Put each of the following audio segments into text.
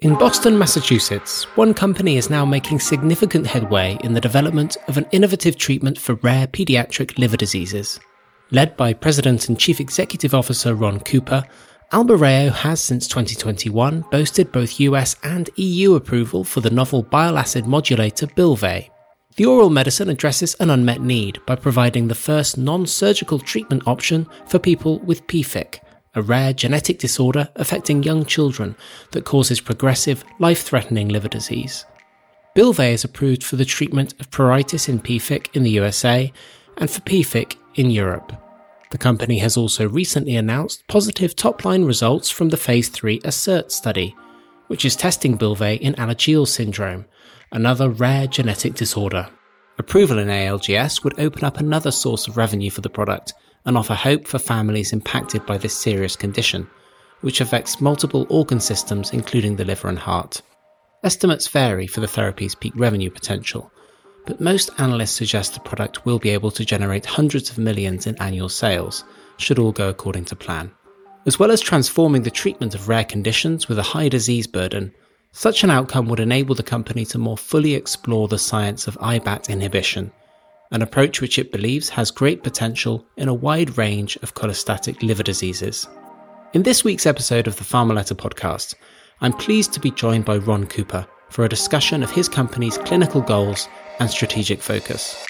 In Boston, Massachusetts, one company is now making significant headway in the development of an innovative treatment for rare pediatric liver diseases. Led by President and Chief Executive Officer Ron Cooper, Albireo has since 2021 boasted both US and EU approval for the novel bile acid modulator Bylvay. The oral medicine addresses an unmet need by providing the first non surgical treatment option for people with PFIC, a rare genetic disorder affecting young children that causes progressive, life threatening liver disease. Bylvay is approved for the treatment of pruritus in PFIC in the USA and for PFIC in Europe. The company has also recently announced positive top line results from the Phase 3 ASSERT study, which is testing Bylvay in Alagille syndrome, another rare genetic disorder. Approval in ALGS would open up another source of revenue for the product and offer hope for families impacted by this serious condition, which affects multiple organ systems, including the liver and heart. Estimates vary for the therapy's peak revenue potential, but most analysts suggest the product will be able to generate hundreds of millions in annual sales, should all go according to plan. As well as transforming the treatment of rare conditions with a high disease burden, such an outcome would enable the company to more fully explore the science of IBAT inhibition, an approach which it believes has great potential in a wide range of cholestatic liver diseases. In this week's episode of the Pharma Letter podcast, I'm pleased to be joined by Ron Cooper for a discussion of his company's clinical goals and strategic focus.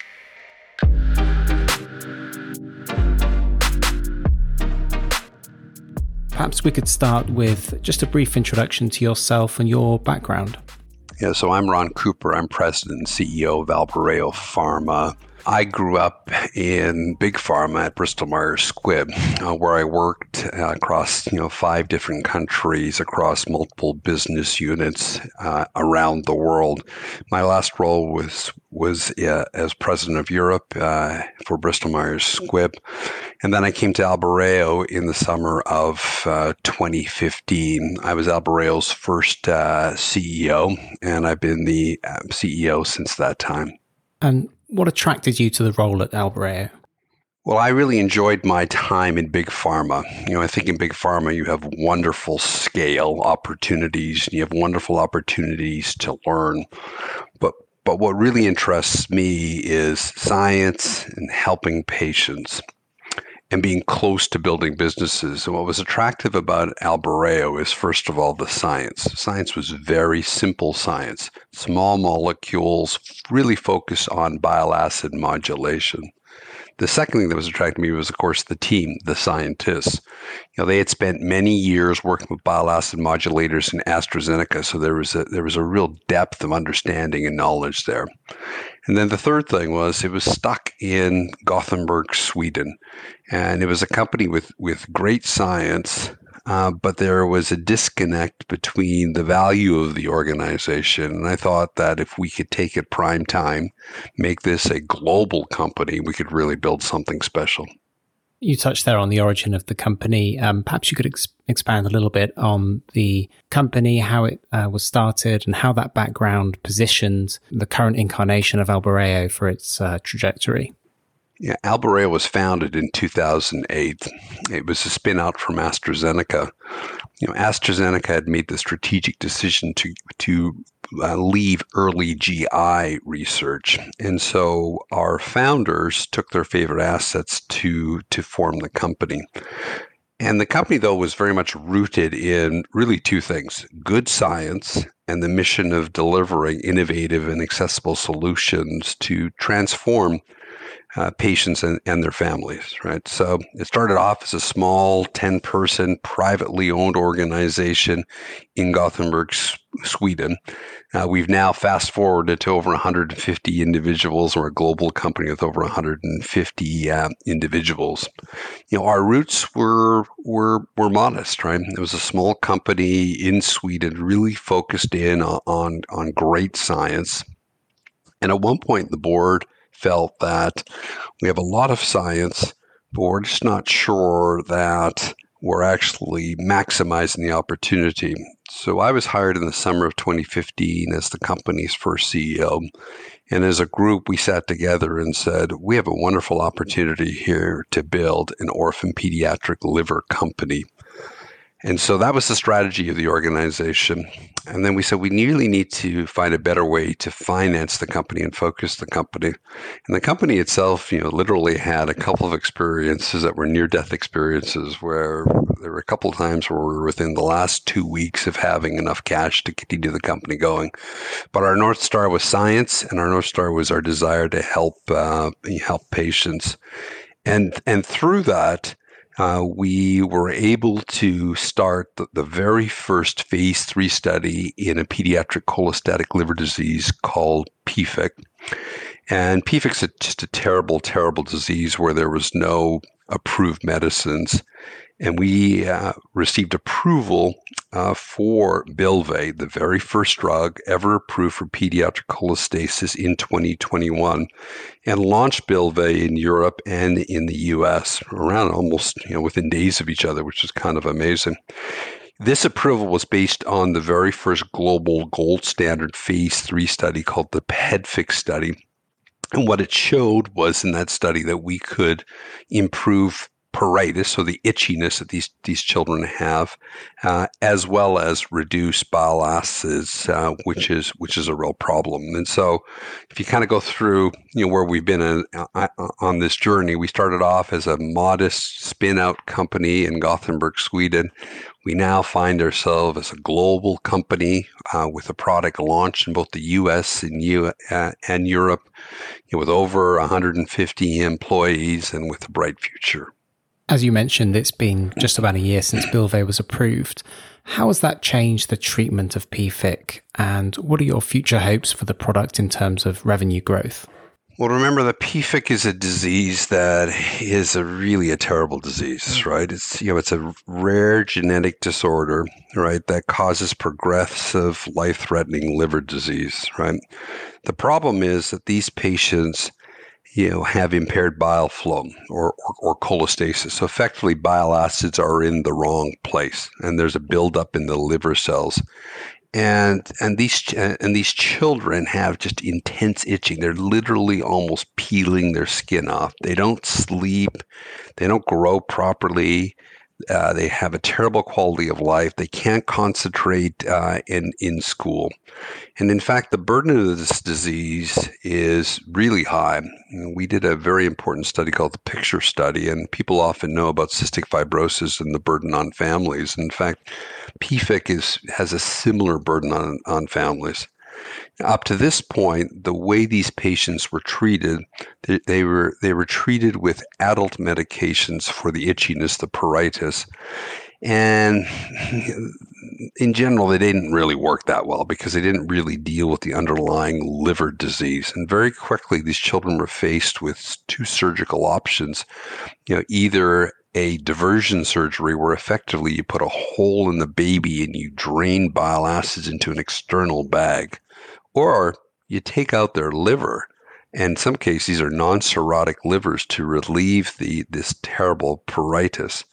Perhaps we could start with just a brief introduction to yourself and your background. Yeah, so I'm Ron Cooper. I'm president and CEO of Albireo Pharma. I grew up in big pharma at Bristol Myers Squibb, uh, where I worked uh, across you know five different countries, across multiple business units uh, around the world. My last role was was uh, as president of Europe uh, for Bristol Myers Squibb, and then I came to Albireo in the summer of uh, 2015. I was Albireo's first CEO, and I've been the CEO since that time. And what attracted you to the role at Albireo? Well, I really enjoyed my time in big pharma. You know, I think in big pharma you have wonderful scale opportunities, and you have wonderful opportunities to learn. But but what really interests me is science and helping patients and being close to building businesses. And what was attractive about Albireo is, first of all, the science. Science was very simple science, small molecules, really focused on bile acid modulation. The second thing that was attracting me was, of course, the team, the scientists. You know, they had spent many years working with bile acid modulators in AstraZeneca, so there was a there was a real depth of understanding and knowledge there. And then the third thing was it was stuck in Gothenburg, Sweden, and it was a company with with great science uh, but there was a disconnect between the value of the organization. And I thought that if we could take it prime time, make this a global company, we could really build something special. You touched there on the origin of the company. Um, perhaps you could ex- expand a little bit on the company, how it uh, was started, and how that background positioned the current incarnation of Albireo for its uh, trajectory. Yeah, Albireo was founded in 2008. It was a spin out from AstraZeneca. You know, AstraZeneca had made the strategic decision to to uh, leave early GI research, and so our founders took their favorite assets to to form the company. And the company, though, was very much rooted in really two things good science and the mission of delivering innovative and accessible solutions to transform uh, patients and, and their families, right? So it started off as a small 10 person, privately owned organization in Gothenburg, Sweden. Uh, we've now fast forwarded to over 150 individuals. We're a global company with over 150 uh, individuals. You know, our roots were were were modest, right? It was a small company in Sweden, really focused in on on, on great science. And at one point, the board felt that we have a lot of science, but we're just not sure that we're actually maximizing the opportunity. So I was hired in the summer of 2015 as the company's first CEO. And as a group, we sat together and said, we have a wonderful opportunity here to build an orphan pediatric liver company. And so that was the strategy of the organization. And then we said we really need to find a better way to finance the company and focus the company. And the company itself, you know, literally had a couple of experiences that were near death experiences where there were a couple of times where we were within the last two weeks of having enough cash to continue the company going. But our North Star was science and our North Star was our desire to help, uh, help patients. And, and through that, uh, we were able to start the, the, very first phase three study in a pediatric cholestatic liver disease called PFIC. And PFIC is just a terrible, terrible disease where there was no approved medicines and we uh, received approval uh, for Bylvay, the very first drug ever approved for pediatric cholestasis in 2021, and launched Bylvay in Europe and in the U.S. around almost you know within days of each other, which is kind of amazing. This approval was based on the very first global gold standard phase three study called the PEDFIC study. And what it showed was in that study that we could improve pruritus, so the itchiness that these these children have, uh, as well as reduce bile acids, uh, which is which is a real problem. And so, if you kind of go through, you know, where we've been in, uh, on this journey, we started off as a modest spin out company in Gothenburg, Sweden. We now find ourselves as a global company uh, with a product launched in both the U.S. and, U- uh, and Europe, you know, with over 150 employees and with a bright future. As you mentioned, it's been just about a year since Bylvay was approved. How has that changed the treatment of PFIC, and what are your future hopes for the product in terms of revenue growth? Well, remember that PFIC is a disease that is a really a terrible disease, mm. right? It's you know it's a rare genetic disorder, right, that causes progressive, life-threatening liver disease, right? The problem is that these patients you know, have impaired bile flow or, or, or, cholestasis. So effectively, bile acids are in the wrong place, and there's a buildup in the liver cells. And and these and these children have just intense itching. They're literally almost peeling their skin off. They don't sleep. They don't grow properly. Uh, they have a terrible quality of life. They can't concentrate uh, in in school, and in fact, the burden of this disease is really high. We did a very important study called the Picture Study, and people often know about cystic fibrosis and the burden on families. In fact, PFIC is has a similar burden on on families. Up to this point, the way these patients were treated, they, they, were they were treated with adult medications for the itchiness, the pruritus, and in general, they didn't really work that well because they didn't really deal with the underlying liver disease. And very quickly, these children were faced with two surgical options. You know, either a diversion surgery where effectively you put a hole in the baby and you drain bile acids into an external bag or you take out their liver. And some cases, these are non-cirrhotic livers to relieve the this terrible pruritus.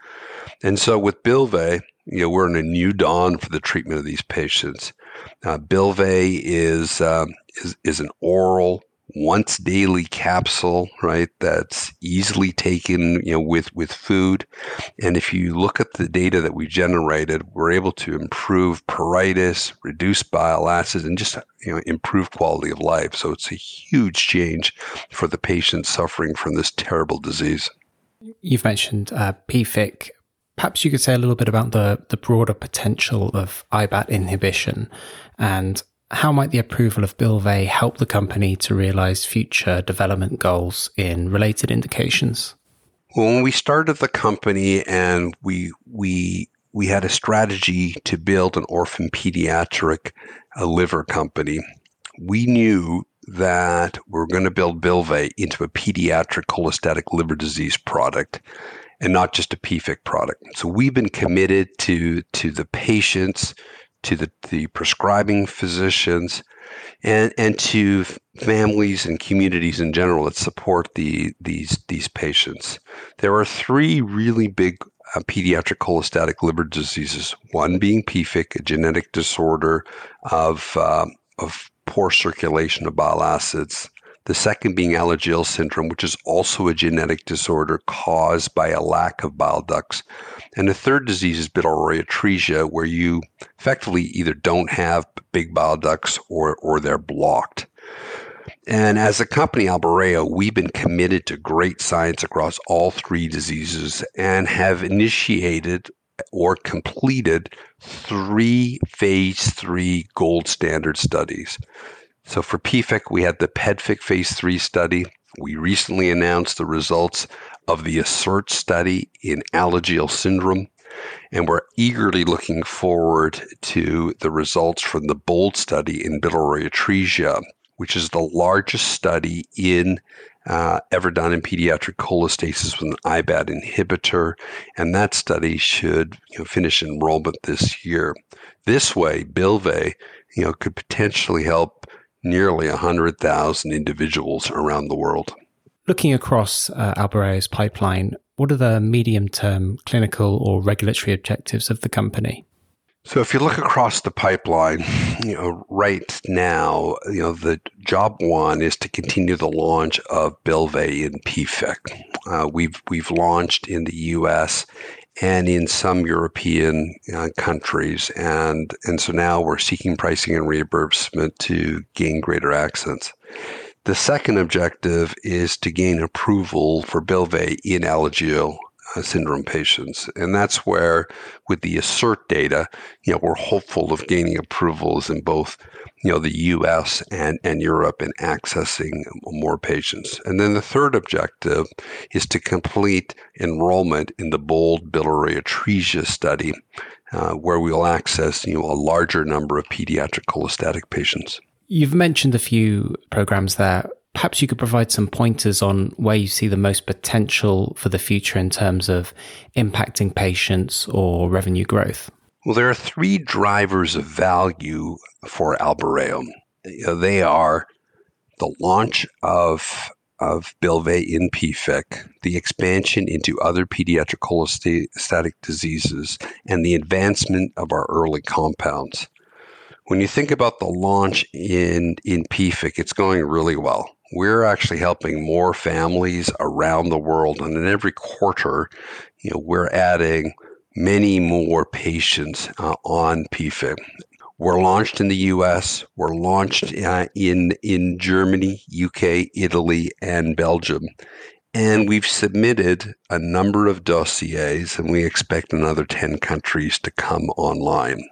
And so with Bylvay, you know, we're in a new dawn for the treatment of these patients. Uh, Bylvay is, um, is is an oral once daily capsule, right? That's easily taken, you know, with with food. And if you look at the data that we generated, we're able to improve pruritus, reduce bile acids, and just you know improve quality of life. So it's a huge change for the patients suffering from this terrible disease. You've mentioned uh, PFIC. Perhaps you could say a little bit about the the broader potential of IBAT inhibition and how might the approval of Bylvay help the company to realize future development goals in related indications? Well, when we started the company and we we we had a strategy to build an orphan pediatric uh, liver company, we knew that we're going to build Bylvay into a pediatric cholestatic liver disease product and not just a PFIC product. So we've been committed to to the patients, to the, the prescribing physicians and and to families and communities in general that support the these these patients. There are three really big uh, pediatric cholestatic liver diseases. One being PFIC, a genetic disorder of uh, of poor circulation of bile acids. The second being Alagille syndrome, which is also a genetic disorder caused by a lack of bile ducts. And the third disease is biliary atresia, where you effectively either don't have big bile ducts or, or they're blocked. And as a company, Albireo, we've been committed to great science across all three diseases and have initiated or completed three phase three gold standard studies. So for PFIC, we had the PEDFIC phase three study. We recently announced the results of the ASSERT study in Alagille syndrome. And we're eagerly looking forward to the results from the BOLD study in biliary atresia, which is the largest study in uh, ever done in pediatric cholestasis with an IBAT inhibitor, and that study should you know, finish enrollment this year. This way, Bylvay, you know, could potentially help nearly 100,000 individuals around the world. Looking across uh, pipeline, what are the medium term clinical or regulatory objectives of the company? So if you look across the pipeline, you know, right now, you know, the job one is to continue the launch of Bylvay in PFIC. Uh, we've we've launched in the U.S. and in some European uh, countries, and and so now we're seeking pricing and reimbursement to gain greater access. The second objective is to gain approval for Bylvay in Alagille uh, syndrome patients. And that's where, with the ASSERT data, you know, we're hopeful of gaining approvals in both, you know, the U.S. and, and Europe and accessing more patients. And then the third objective is to complete enrollment in the BOLD biliary atresia study, uh, where we'll access, you know, a larger number of pediatric cholestatic patients. You've mentioned a few programs there perhaps you could provide some pointers on where you see the most potential for the future in terms of impacting patients or revenue growth. Well, there are three drivers of value for Albireo. Uh, they are the launch of of Bylvay in PFIC, the expansion into other pediatric cholestatic diseases, and the advancement of our early compounds. When you think about the launch in, in PFIC, it's going really well we're actually helping more families around the world. And in every quarter, you know, we're adding many more patients uh, on PFIC. We're launched in the U.S. We're launched uh, in in Germany, UK, Italy, and Belgium, and we've submitted a number of dossiers, and we expect another ten countries to come online.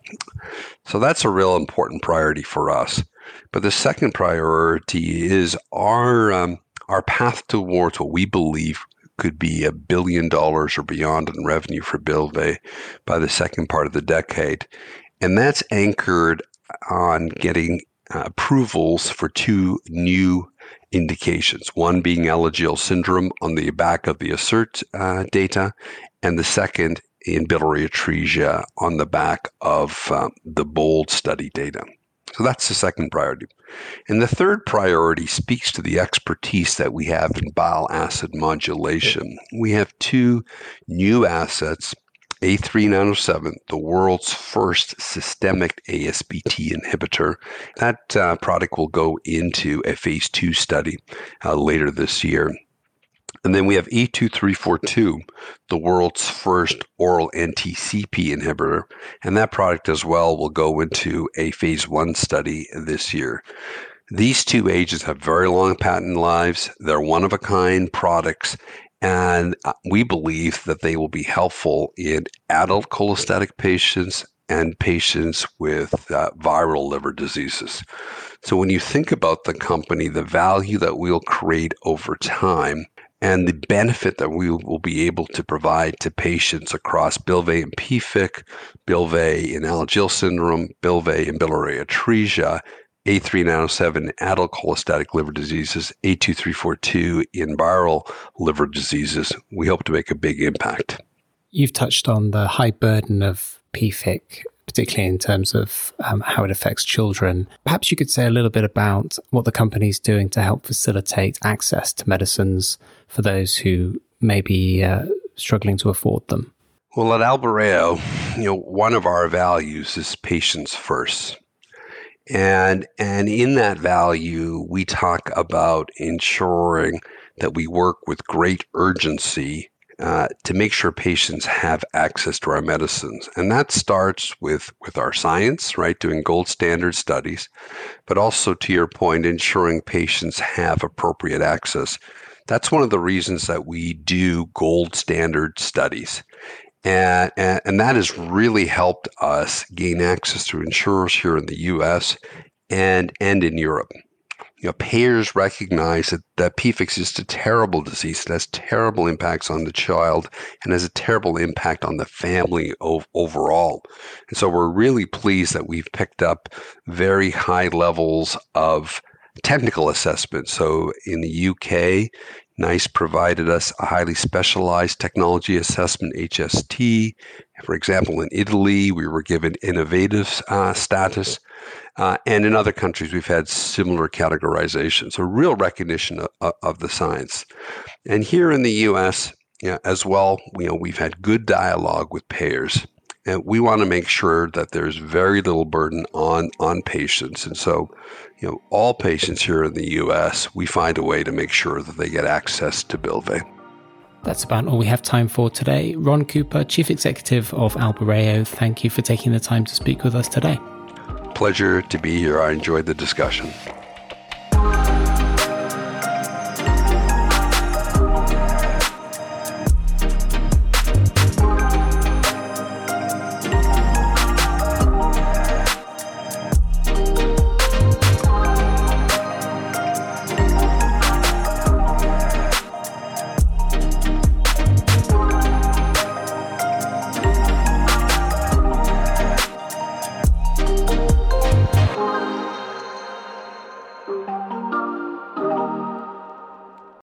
So that's a real important priority for us. But the second priority is our um, our path towards what we believe could be a billion dollars or beyond in revenue for Bylvay by the second part of the decade, and that's anchored on getting uh, approvals for two new indications. One being Alagille syndrome on the back of the ASSERT uh, data, and the second in biliary atresia on the back of uh, the BOLD study data. So that's the second priority. And the third priority speaks to the expertise that we have in bile acid modulation. We have two new assets a3907, the world's first systemic ASBT inhibitor. That uh, product will go into a phase two study uh, later this year. And then we have A2342, the world's first oral NTCP inhibitor. And that product as well will go into a phase one study this year. These two agents have very long patent lives. They're one of a kind products. And uh, we believe that they will be helpful in adult cholestatic patients and patients with uh, viral liver diseases. So when you think about the company, the value that we'll create over time, and the benefit that we will be able to provide to patients across Bylvay and PFIC, Bylvay in Alagille syndrome, Bylvay in biliary atresia, A3907 adult cholestatic liver diseases, A2342 in viral liver diseases. We hope to make a big impact. You've touched on the high burden of PFIC particularly in terms of um, how it affects children. Perhaps you could say a little bit about what the company is doing to help facilitate access to medicines for those who may be uh, struggling to afford them. Well, at Albireo, you know, one of our values is patients first. And, and in that value, we talk about ensuring that we work with great urgency uh, to make sure patients have access to our medicines. And that starts with, with our science, right? Doing gold standard studies, but also to your point, ensuring patients have appropriate access. That's one of the reasons that we do gold standard studies. And, and, and that has really helped us gain access to insurers here in the US and, and in Europe you know, payers recognize that, that PFIC is a terrible disease. It has terrible impacts on the child and has a terrible impact on the family ov- overall. And so we're really pleased that we've picked up very high levels of technical assessment. So in the UK, NICE provided us a highly specialized technology assessment, HST. For example, in Italy, we were given innovative uh, status. Uh, and in other countries, we've had similar categorization. So, real recognition of, of the science. And here in the US, you know, as well, you know, we've had good dialogue with payers. And we want to make sure that there's very little burden on, on patients. And so, you know, all patients here in the US, we find a way to make sure that they get access to Bylvay. That's about all we have time for today. Ron Cooper, Chief Executive of Albireo, thank you for taking the time to speak with us today pleasure to be here. I enjoyed the discussion.